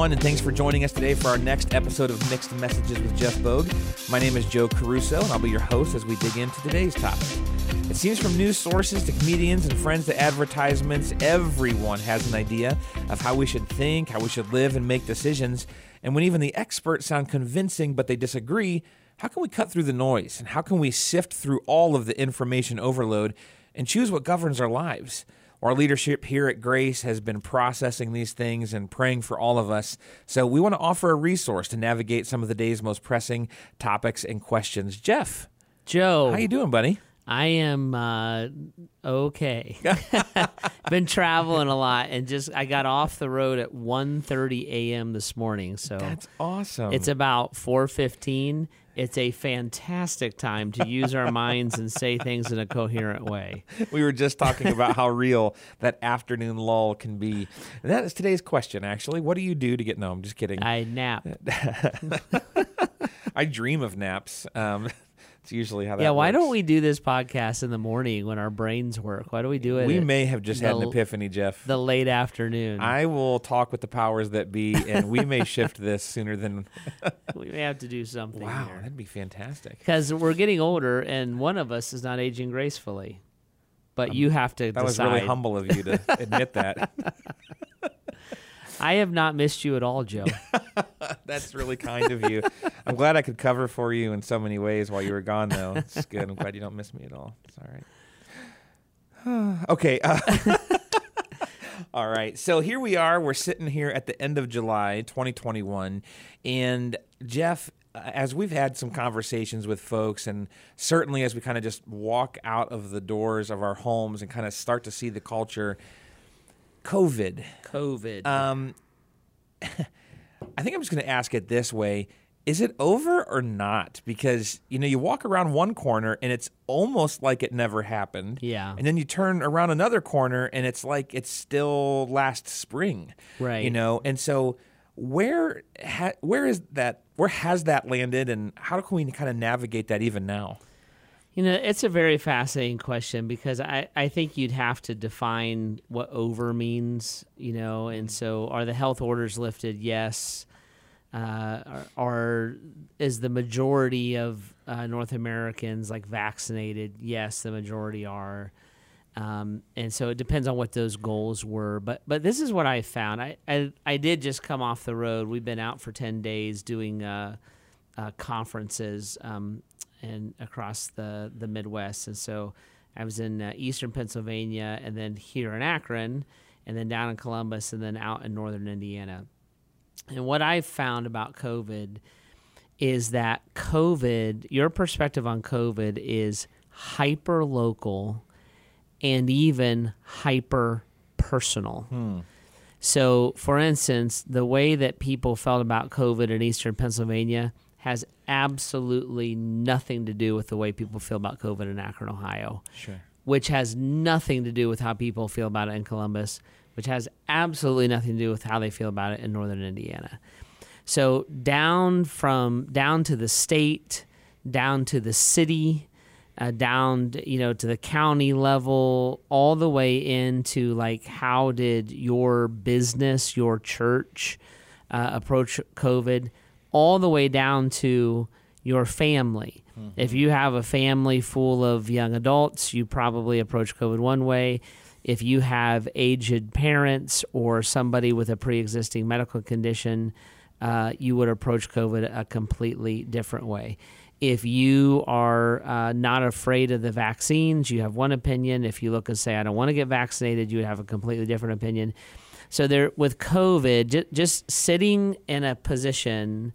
everyone, and thanks for joining us today for our next episode of Mixed Messages with Jeff Bogue. My name is Joe Caruso, and I'll be your host as we dig into today's topic. It seems from news sources to comedians and friends to advertisements, everyone has an idea of how we should think, how we should live, and make decisions. And when even the experts sound convincing but they disagree, how can we cut through the noise? And how can we sift through all of the information overload and choose what governs our lives? Our leadership here at Grace has been processing these things and praying for all of us. So we want to offer a resource to navigate some of the day's most pressing topics and questions. Jeff, Joe, how you doing, buddy? I am uh, okay. Been traveling a lot, and just I got off the road at 1.30 a.m. this morning. So That's awesome. it's about four fifteen. It's a fantastic time to use our minds and say things in a coherent way. we were just talking about how real that afternoon lull can be. And that is today's question, actually. What do you do to get? No, I'm just kidding. I nap. I dream of naps. Um, it's usually how that. Yeah, why works. don't we do this podcast in the morning when our brains work? Why do we do it? We at may have just had an epiphany, Jeff. the late afternoon. I will talk with the powers that be, and we may shift this sooner than. we may have to do something. Wow, here. that'd be fantastic. because we're getting older and one of us is not aging gracefully but um, you have to That was decide really humble of you to admit that. i have not missed you at all joe That's really kind of you. I'm glad I could cover for you in so many ways while you were gone, though. It's good. I'm glad you don't miss me at all. It's all right. okay. Uh, all right. So here we are. We're sitting here at the end of July 2021. And Jeff, uh, as we've had some conversations with folks, and certainly as we kind of just walk out of the doors of our homes and kind of start to see the culture, COVID. covid Um, I think I'm just going to ask it this way: Is it over or not? Because you know, you walk around one corner and it's almost like it never happened. Yeah. And then you turn around another corner and it's like it's still last spring. Right. You know, and so where ha- where is that? Where has that landed? And how can we kind of navigate that even now? You know it's a very fascinating question because I, I think you'd have to define what over means you know and so are the health orders lifted yes uh, are, are is the majority of uh, North Americans like vaccinated? Yes, the majority are, um, and so it depends on what those goals were. But but this is what I found. I I, I did just come off the road. We've been out for ten days doing uh, uh, conferences um, and across the the Midwest, and so I was in uh, Eastern Pennsylvania, and then here in Akron, and then down in Columbus, and then out in Northern Indiana. And what I've found about COVID is that COVID, your perspective on COVID is hyper local and even hyper personal. So, for instance, the way that people felt about COVID in Eastern Pennsylvania has absolutely nothing to do with the way people feel about COVID in Akron, Ohio Sure. which has nothing to do with how people feel about it in Columbus, which has absolutely nothing to do with how they feel about it in northern Indiana. So down from down to the state, down to the city, uh, down you know to the county level, all the way into like how did your business, your church uh, approach COVID, all the way down to your family. If you have a family full of young adults, you probably approach COVID one way. If you have aged parents or somebody with a pre existing medical condition, uh, you would approach COVID a completely different way. If you are uh, not afraid of the vaccines, you have one opinion. If you look and say, I don't want to get vaccinated, you would have a completely different opinion. So there, with COVID, j- just sitting in a position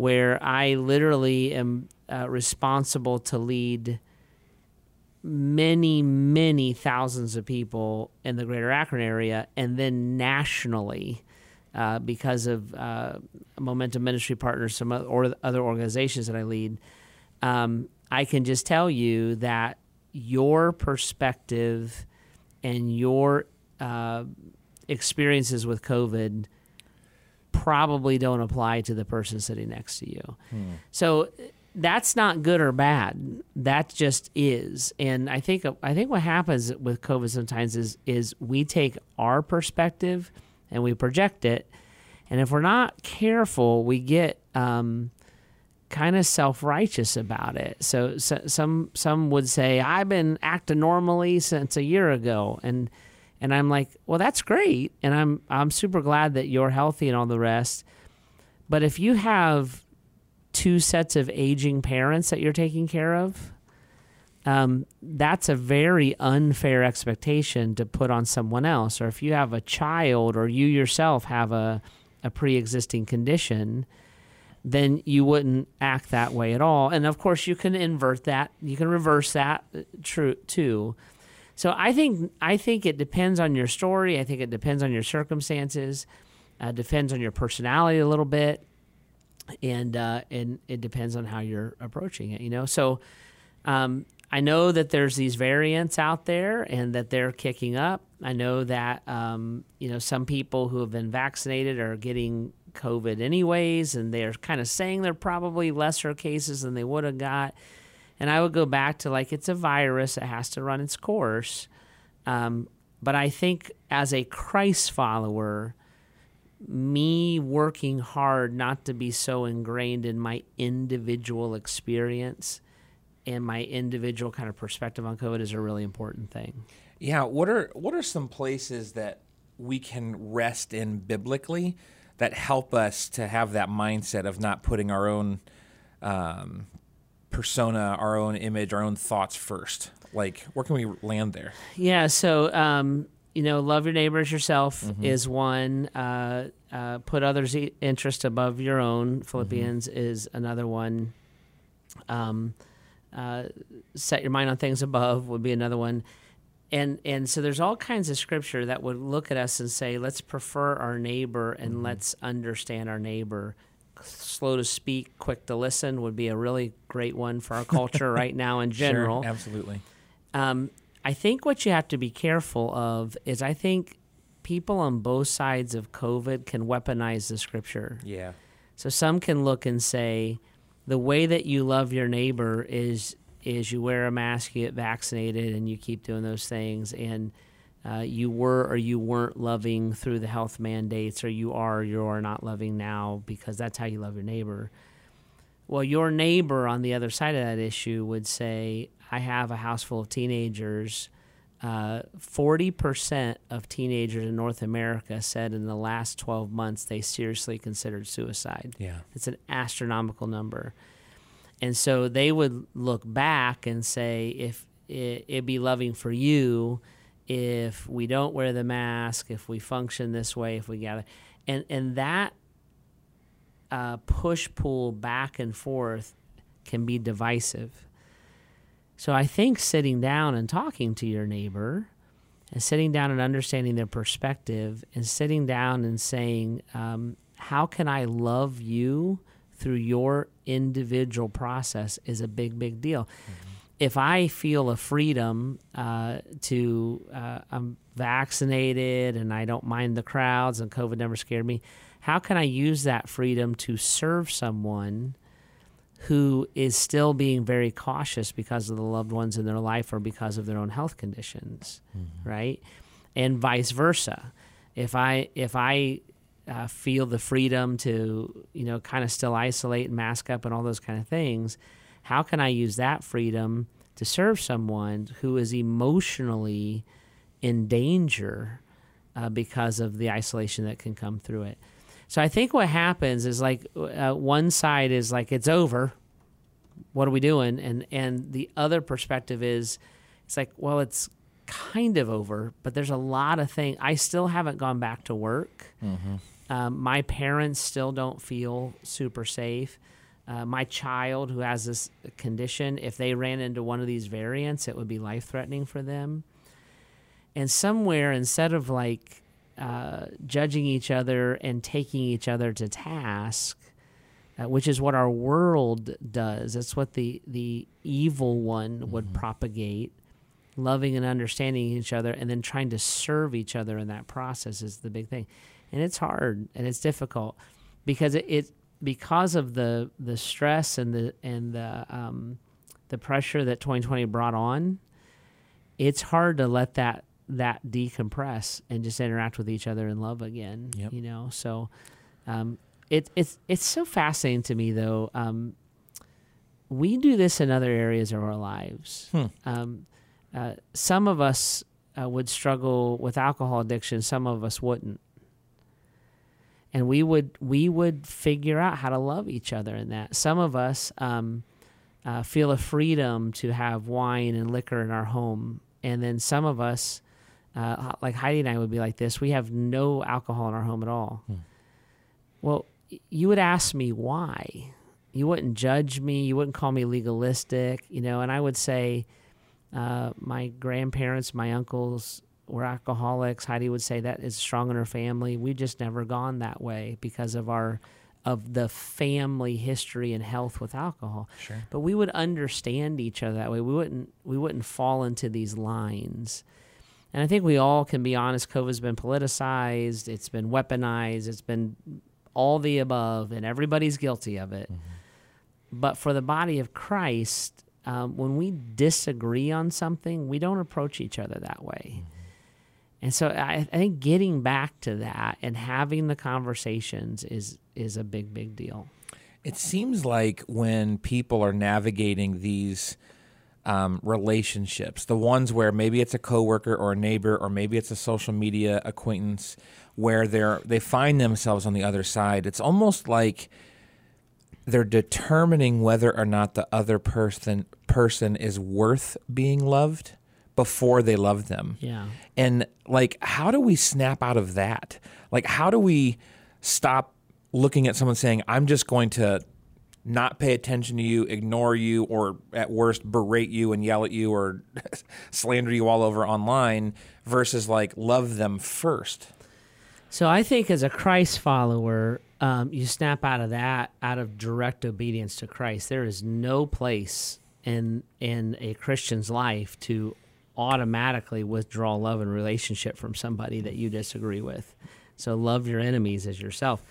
where I literally am uh, responsible to lead many, many thousands of people in the greater Akron area and then nationally uh, because of uh, Momentum Ministry Partners, some or other organizations that I lead. Um, I can just tell you that your perspective and your uh, experiences with COVID probably don't apply to the person sitting next to you. So that's not good or bad. That just is. And I think I think what happens with COVID sometimes is is we take our perspective and we project it And if we're not careful, we get um, kind of self righteous about it. So, so some some would say, "I've been acting normally since a year ago," and and I'm like, "Well, that's great, and I'm I'm super glad that you're healthy and all the rest." But if you have two sets of aging parents that you're taking care of, um, that's a very unfair expectation to put on someone else. Or if you have a child or you yourself have a, a pre existing condition, then you wouldn't act that way at all. And of course, you can invert that, you can reverse that uh, true too. So I think I think it depends on your story. I think it depends on your circumstances. Uh, depends on your personality a little bit, and uh, and it depends on how you're approaching it. You know, so um, I know that there's these variants out there and that they're kicking up. I know that um, you know some people who have been vaccinated are getting COVID anyways, and they're kind of saying they're probably lesser cases than they would have got. And I would go back to like it's a virus; it has to run its course. Um, but I think as a Christ follower, me working hard not to be so ingrained in my individual experience and my individual kind of perspective on COVID is a really important thing. Yeah, what are what are some places that we can rest in biblically that help us to have that mindset of not putting our own um, persona, our own image, our own thoughts first? Like, where can we land there? Yeah, so um, you know, love your neighbor as yourself mm-hmm. is one. Uh, uh, put others' interest above your own. Philippians mm-hmm. is another one. Um, uh, set your mind on things above would be another one and and so there's all kinds of scripture that would look at us and say let's prefer our neighbor and mm-hmm. let's understand our neighbor slow to speak quick to listen would be a really great one for our culture right now in general. sure, absolutely. Um, i think what you have to be careful of is i think people on both sides of covid can weaponize the scripture. Yeah. So some can look and say the way that you love your neighbor is is you wear a mask, you get vaccinated, and you keep doing those things. And uh, you were or you weren't loving through the health mandates, or you are or you are not loving now because that's how you love your neighbor. Well, your neighbor on the other side of that issue would say, I have a house full of teenagers. Uh, 40% of teenagers in North America said in the last 12 months they seriously considered suicide. Yeah. It's an astronomical number. And so they would look back and say, if it, it'd be loving for you if we don't wear the mask, if we function this way, if we gather. And, and that uh, push pull back and forth can be divisive so I think sitting down and talking to your neighbor and sitting down and understanding their perspective and sitting down and saying, um, how can I love you through your individual process is a big, big deal. Mm-hmm. If I feel a freedom uh, to, uh, I'm vaccinated and I don't mind the crowds and COVID never scared me, how can I use that freedom to serve someone who is still being very cautious because of the loved ones in their life or because of their own health conditions, mm-hmm. right? And vice versa. If I if I uh, feel the freedom to you know kind of still isolate and mask up and all those kind of things, how can I use that freedom to serve someone who is emotionally in danger uh, because of the isolation that can come through it? So I think what happens is like uh, one side is like it's over. What are we doing? And and the other perspective is it's like well it's kind of over, but there's a lot of things. I still haven't gone back to work. Mm-hmm. Um, my parents still don't feel super safe. Uh, my child who has this condition, if they ran into one of these variants, it would be life threatening for them. And somewhere, instead of like uh, judging each other and taking each other to task, uh, which is what our world does. That's what the the evil one mm-hmm. would propagate. Loving and understanding each other, and then trying to serve each other in that process is the big thing, and it's hard and it's difficult because it, it because of the the stress and the and the um, the pressure that 2020 brought on. It's hard to let that that decompress and just interact with each other in love again. Yep. You know, so Um, it, it's it's so fascinating to me though. Um, we do this in other areas of our lives. Hmm. Um, uh, some of us uh, would struggle with alcohol addiction. Some of us wouldn't, and we would we would figure out how to love each other in that. Some of us um, uh, feel a freedom to have wine and liquor in our home, and then some of us, uh, like Heidi and I, would be like this. We have no alcohol in our home at all. Hmm. Well, you would ask me why. You wouldn't judge me. You wouldn't call me legalistic, you know. And I would say, uh, my grandparents, my uncles were alcoholics. Heidi would say that is strong in her family. We've just never gone that way because of our of the family history and health with alcohol. Sure. But we would understand each other that way. We wouldn't we wouldn't fall into these lines. And I think we all can be honest. COVID's been politicized. It's been weaponized. It's been all the above, and everybody's guilty of it. But for the body of Christ, um, when we disagree on something, we don't approach each other that way. And so I, I think getting back to that and having the conversations is is a big big deal. It seems like when people are navigating these um, relationships, the ones where maybe it's a coworker or a neighbor or maybe it's a social media acquaintance, where they're they find themselves on the other side, it's almost like they're determining whether or not the other person person is worth being loved before they love them. Yeah. And like, how do we snap out of that? Like, how do we stop looking at someone saying, I'm just going to not pay attention to you, ignore you, or at worst berate you and yell at you or slander you all over online versus like love them first? So I think as a Christ follower, um, you snap out of that out of direct obedience to Christ. There is no place in in a Christian's life to automatically withdraw love and relationship from somebody that you disagree with. So love your enemies as yourself.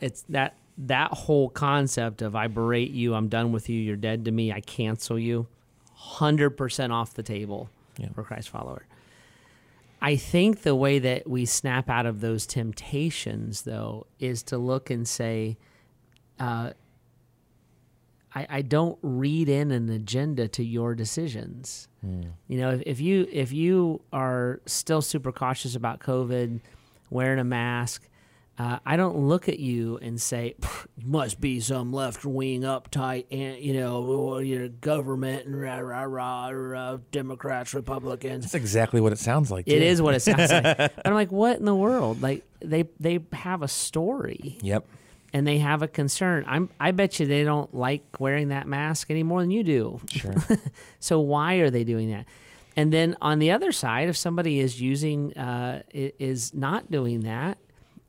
It's that that whole concept of I berate you, I'm done with you, you're dead to me, I cancel you, hundred percent off the table Yeah. for Christ follower. I think the way that we snap out of those temptations, though, is to look and say, uh, I, I don't read in an agenda to your decisions. You know, if, if you if you are still super cautious about COVID, wearing a mask, uh, I don't look at you and say you must be some left wing uptight and you know your government and rah rah rah, rah Democrats Republicans. That's exactly what it sounds like. It too. is what it sounds like. But I'm like, what in the world? Like they they have a story Yep. And they have a concern. I'm I bet you they don't like wearing that mask any more than you do. Sure. So why are they doing that? And then on the other side, if somebody is using uh, is not doing that,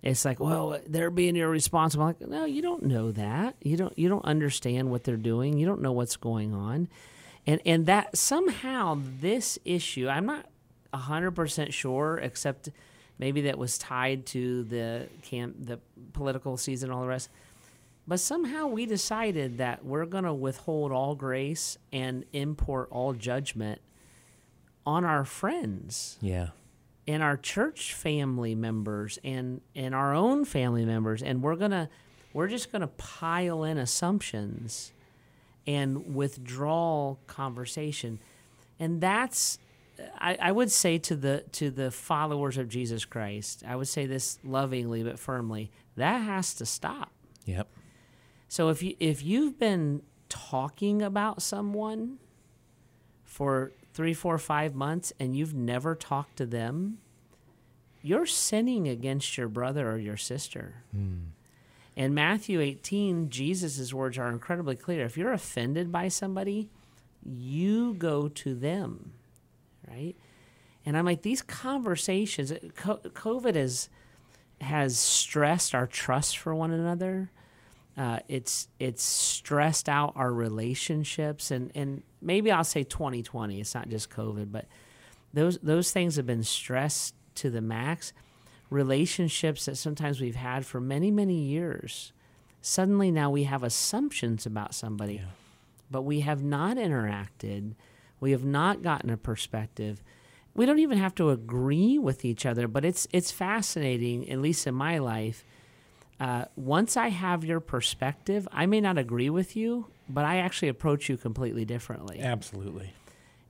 it's like, well, they're being irresponsible. Like, no, you don't know that. You don't you don't understand what they're doing. You don't know what's going on, and and that somehow this issue, I'm not hundred percent sure, except maybe that was tied to the camp, the political season, all the rest. But somehow we decided that we're going to withhold all grace and import all judgment on our friends yeah. and our church family members and and our own family members and we're going to we're just going to pile in assumptions and withdraw conversation and that's I, I would say to the to the followers of Jesus Christ, I would say this lovingly but firmly, that has to stop. Yep. So if you if you've been talking about someone for three, four, five months and you've never talked to them, you're sinning against your brother or your sister. Hmm. In Matthew 18, Jesus' words are incredibly clear. If you're offended by somebody, you go to them, right? And I'm like, these conversations, COVID has has stressed our trust for one another. Uh, it's it's stressed out our relationships, and and maybe I'll say 2020. It's not just COVID, but those those things have been stressed to the max. Relationships that sometimes we've had for many many years, suddenly now we have assumptions about somebody, but we have not interacted. We have not gotten a perspective. We don't even have to agree with each other, but it's it's fascinating, at least in my life, uh, once I have your perspective, I may not agree with you, but I actually approach you completely differently. Absolutely.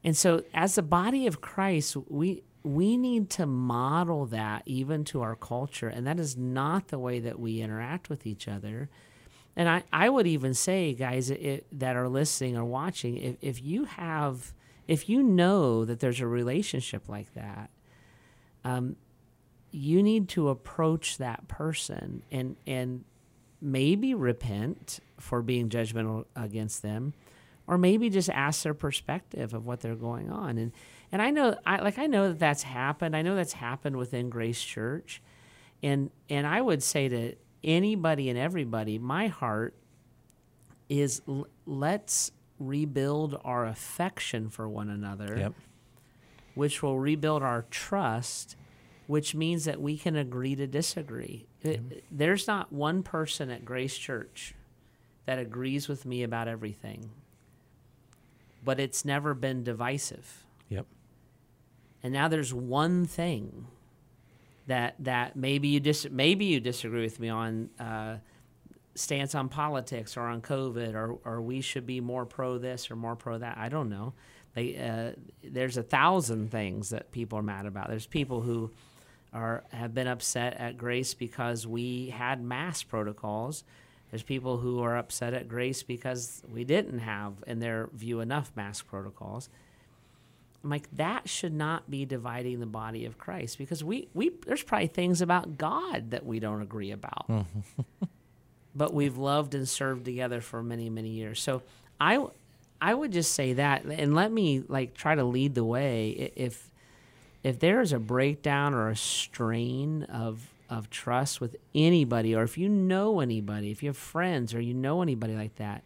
And so, as the body of Christ, we we need to model that even to our culture, and that is not the way that we interact with each other. And I, I would even say, guys it, that are listening or watching, if, if you have, if you know that there's a relationship like that, um, you need to approach that person and and maybe repent for being judgmental against them or maybe just ask their perspective of what they're going on. And and I know I like I know that that's happened. I know that's happened within Grace Church. And and I would say to anybody and everybody my heart is l- let's rebuild our affection for one another Yep. which will rebuild our trust which means that we can agree to disagree. It- There's not one person at Grace Church that agrees with me about everything, but it's never been divisive. Yep. And now there's one thing that that maybe you dis- maybe you disagree with me on uh, stance on politics or on COVID or or we should be more pro this or more pro that. I don't know. They, uh, there's a thousand things that people are mad about. There's people who are have been upset at Grace because we had mask protocols. There's people who are upset at Grace because we didn't have, in their view, enough mask protocols. I'm like that should not be dividing the body of Christ because we we there's probably things about God that we don't agree about. but we've loved and served together for many many years. So I I would just say that and let me like try to lead the way if if there is a breakdown or a strain of of trust with anybody or if you know anybody, if you have friends or you know anybody like that,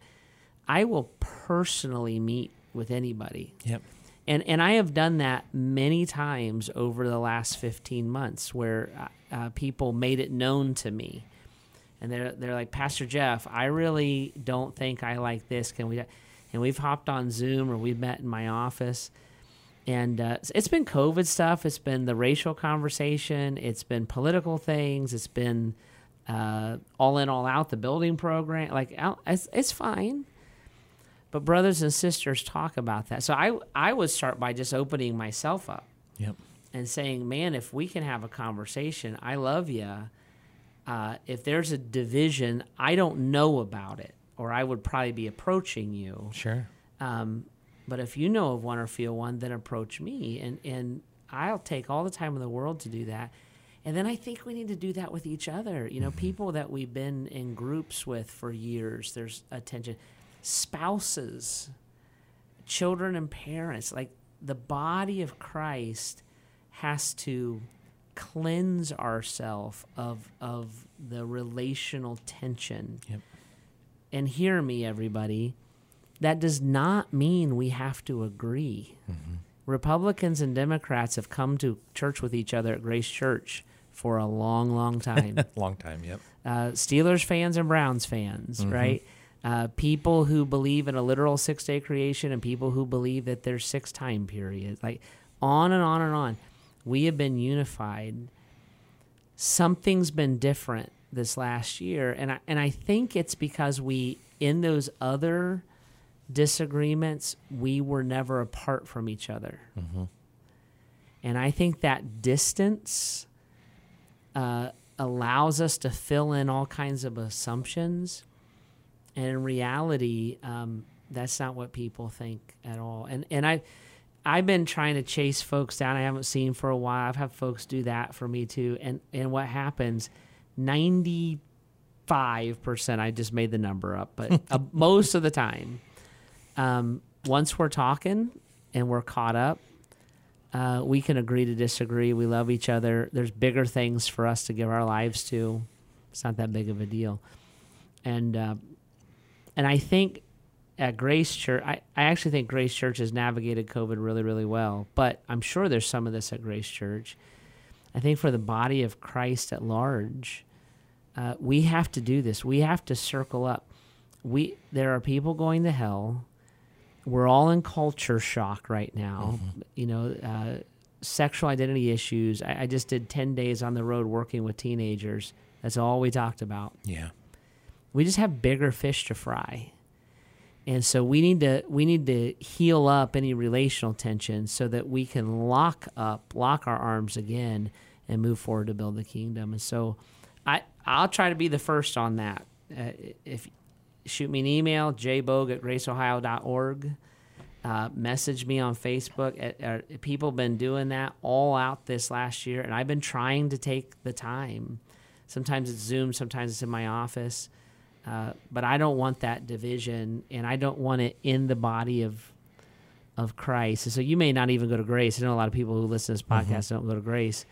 I will personally meet with anybody Yep. and and I have done that many times over the last 15 months where uh, uh, people made it known to me and they're they're like Pastor Jeff I really don't think I like this can we and we've hopped on Zoom or we've met in my office and uh, it's been COVID stuff it's been the racial conversation it's been political things it's been uh, all in all out the building program like it's, it's fine but brothers and sisters talk about that. So I I would start by just opening myself up Yep. and saying, "Man, if we can have a conversation, I love you. Uh, if there's a division, I don't know about it, or I would probably be approaching you. Sure. Um, but if you know of one or feel one, then approach me, and and I'll take all the time in the world to do that. And then I think we need to do that with each other. You know, people that we've been in groups with for years. There's attention, spouses, children, and parents. Like the body of Christ has to cleanse ourselves of of the relational tension. Yep. And hear me, everybody. That does not mean we have to agree. Republicans and Democrats have come to church with each other at Grace Church for a long, long time. Long time. Yep. uh, Steelers fans and Browns fans, right? Uh, people who believe in a literal six day creation and people who believe that there's six time periods, like on and on and on. We have been unified. Something's been different this last year, and I, and I think it's because we in those other disagreements we were never apart from each other, and I think that distance uh, allows us to fill in all kinds of assumptions. And in reality, um, that's not what people think at all. And and I, I've been trying to chase folks down I haven't seen for a while. I've had folks do that for me too. And and what happens, ninety five percent. I just made the number up, but uh, most of the time, um, once we're talking and we're caught up, uh, we can agree to disagree. We love each other. There's bigger things for us to give our lives to. It's not that big of a deal. And uh, and I think at Grace Church, I, I actually think Grace Church has navigated COVID really, really well. But I'm sure there's some of this at Grace Church. I think for the body of Christ at large, uh, we have to do this. We have to circle up. We there are people going to hell. We're all in culture shock right now. You know, uh, sexual identity issues. I, I just did ten days on the road working with teenagers. That's all we talked about. Yeah. We just have bigger fish to fry. And so we need to we need to heal up any relational tension so that we can lock up, lock our arms again and move forward to build the kingdom. And so I I'll try to be the first on that. Uh, if shoot me an email, jbogue at graceohio.org. Uh, message me on Facebook. Uh, people have been doing that all out this last year, and I've been trying to take the time. Sometimes it's Zoom, sometimes it's in my office, uh, but I don't want that division, and I don't want it in the body of of Christ. And so you may not even go to Grace. I know a lot of people who listen to this podcast mm-hmm. don't go to Grace,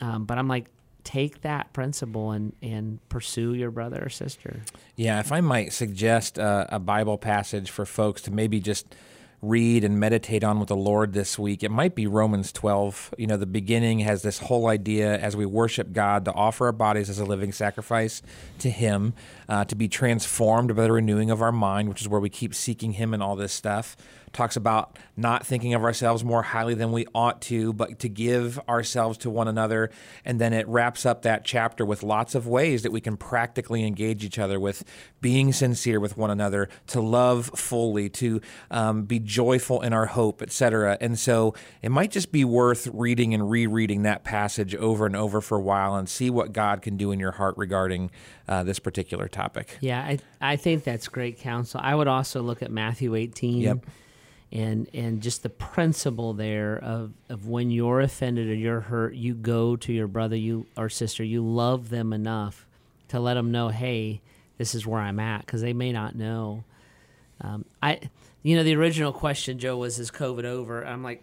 um, but I'm like, take that principle and and pursue your brother or sister. Yeah, if I might suggest uh, a Bible passage for folks to maybe just read and meditate on with the Lord this week, it might be Romans 12. You know, the beginning has this whole idea as we worship God to offer our bodies as a living sacrifice to Him, uh, to be transformed by the renewing of our mind, which is where we keep seeking Him and all this stuff talks about not thinking of ourselves more highly than we ought to, but to give ourselves to one another. And then it wraps up that chapter with lots of ways that we can practically engage each other with being sincere with one another, to love fully, to um, be joyful in our hope, etc. And so it might just be worth reading and rereading that passage over and over for a while and see what God can do in your heart regarding uh, this particular topic. Yeah, I, I think that's great counsel. I would also look at Matthew 18. Yep and and just the principle there of of when you're offended or you're hurt, you go to your brother you or sister, you love them enough to let them know, hey, this is where I'm at, because they may not know. Um, I, you know, the original question, Joe, was, is COVID over? I'm like,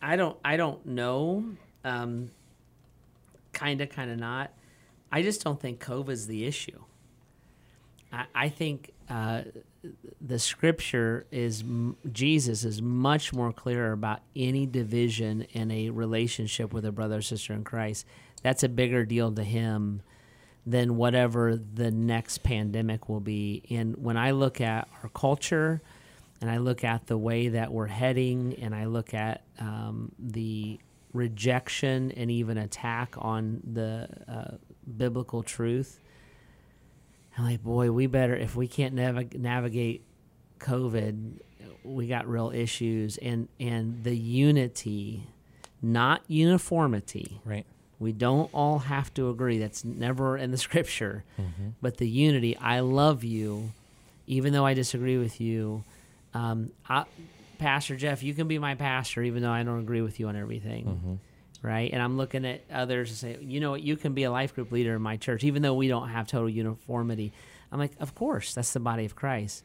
I don't, I don't know. Um, kind of, kind of not. I just don't think COVID is the issue. I, I think uh, the scripture is Jesus is much more clear about any division in a relationship with a brother or sister in Christ. That's a bigger deal to him than whatever the next pandemic will be. And when I look at our culture and I look at the way that we're heading and I look at um, the rejection and even attack on the uh, biblical truth, I'm like, boy, we better if we can't nav- navigate COVID, we got real issues, and and the unity, not uniformity. Right. We don't all have to agree. That's never in the scripture. Mm-hmm. But the unity, I love you, even though I disagree with you. Um, I, pastor Jeff, you can be my pastor, even though I don't agree with you on everything. Mm-hmm right? And I'm looking at others and say, you know what, you can be a life group leader in my church, even though we don't have total uniformity. I'm like, of course, that's the body of Christ.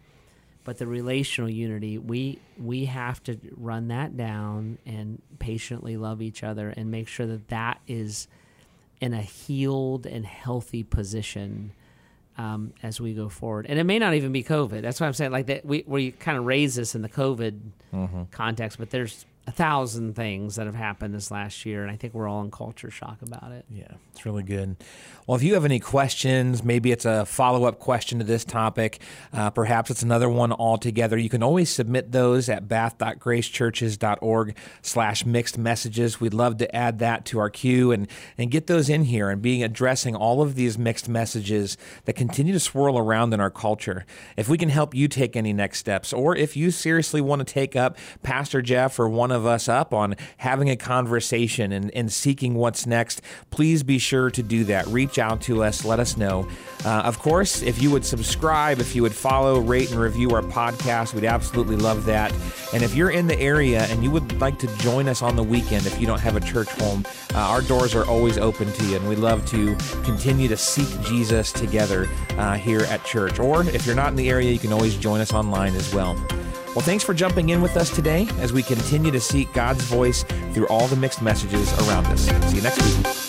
But the relational unity, we we have to run that down and patiently love each other and make sure that that is in a healed and healthy position um, as we go forward. And it may not even be COVID. That's what I'm saying. Like that, we we kind of raise this in the COVID mm-hmm. context, but there's a thousand things that have happened this last year, and I think we're all in culture shock about it. Yeah, it's really good. Well, if you have any questions, maybe it's a follow up question to this topic, uh, perhaps it's another one altogether, you can always submit those at bath.gracechurches.org slash mixed messages. We'd love to add that to our queue and, and get those in here and being addressing all of these mixed messages that continue to swirl around in our culture. If we can help you take any next steps, or if you seriously want to take up Pastor Jeff or one of us up on having a conversation and, and seeking what's next, please be sure to do that. Reach out to us, let us know. Uh, of course, if you would subscribe, if you would follow, rate, and review our podcast, we'd absolutely love that. And if you're in the area and you would like to join us on the weekend, if you don't have a church home, uh, our doors are always open to you, and we love to continue to seek Jesus together uh, here at church. Or if you're not in the area, you can always join us online as well. Well, thanks for jumping in with us today as we continue to seek God's voice through all the mixed messages around us. See you next week.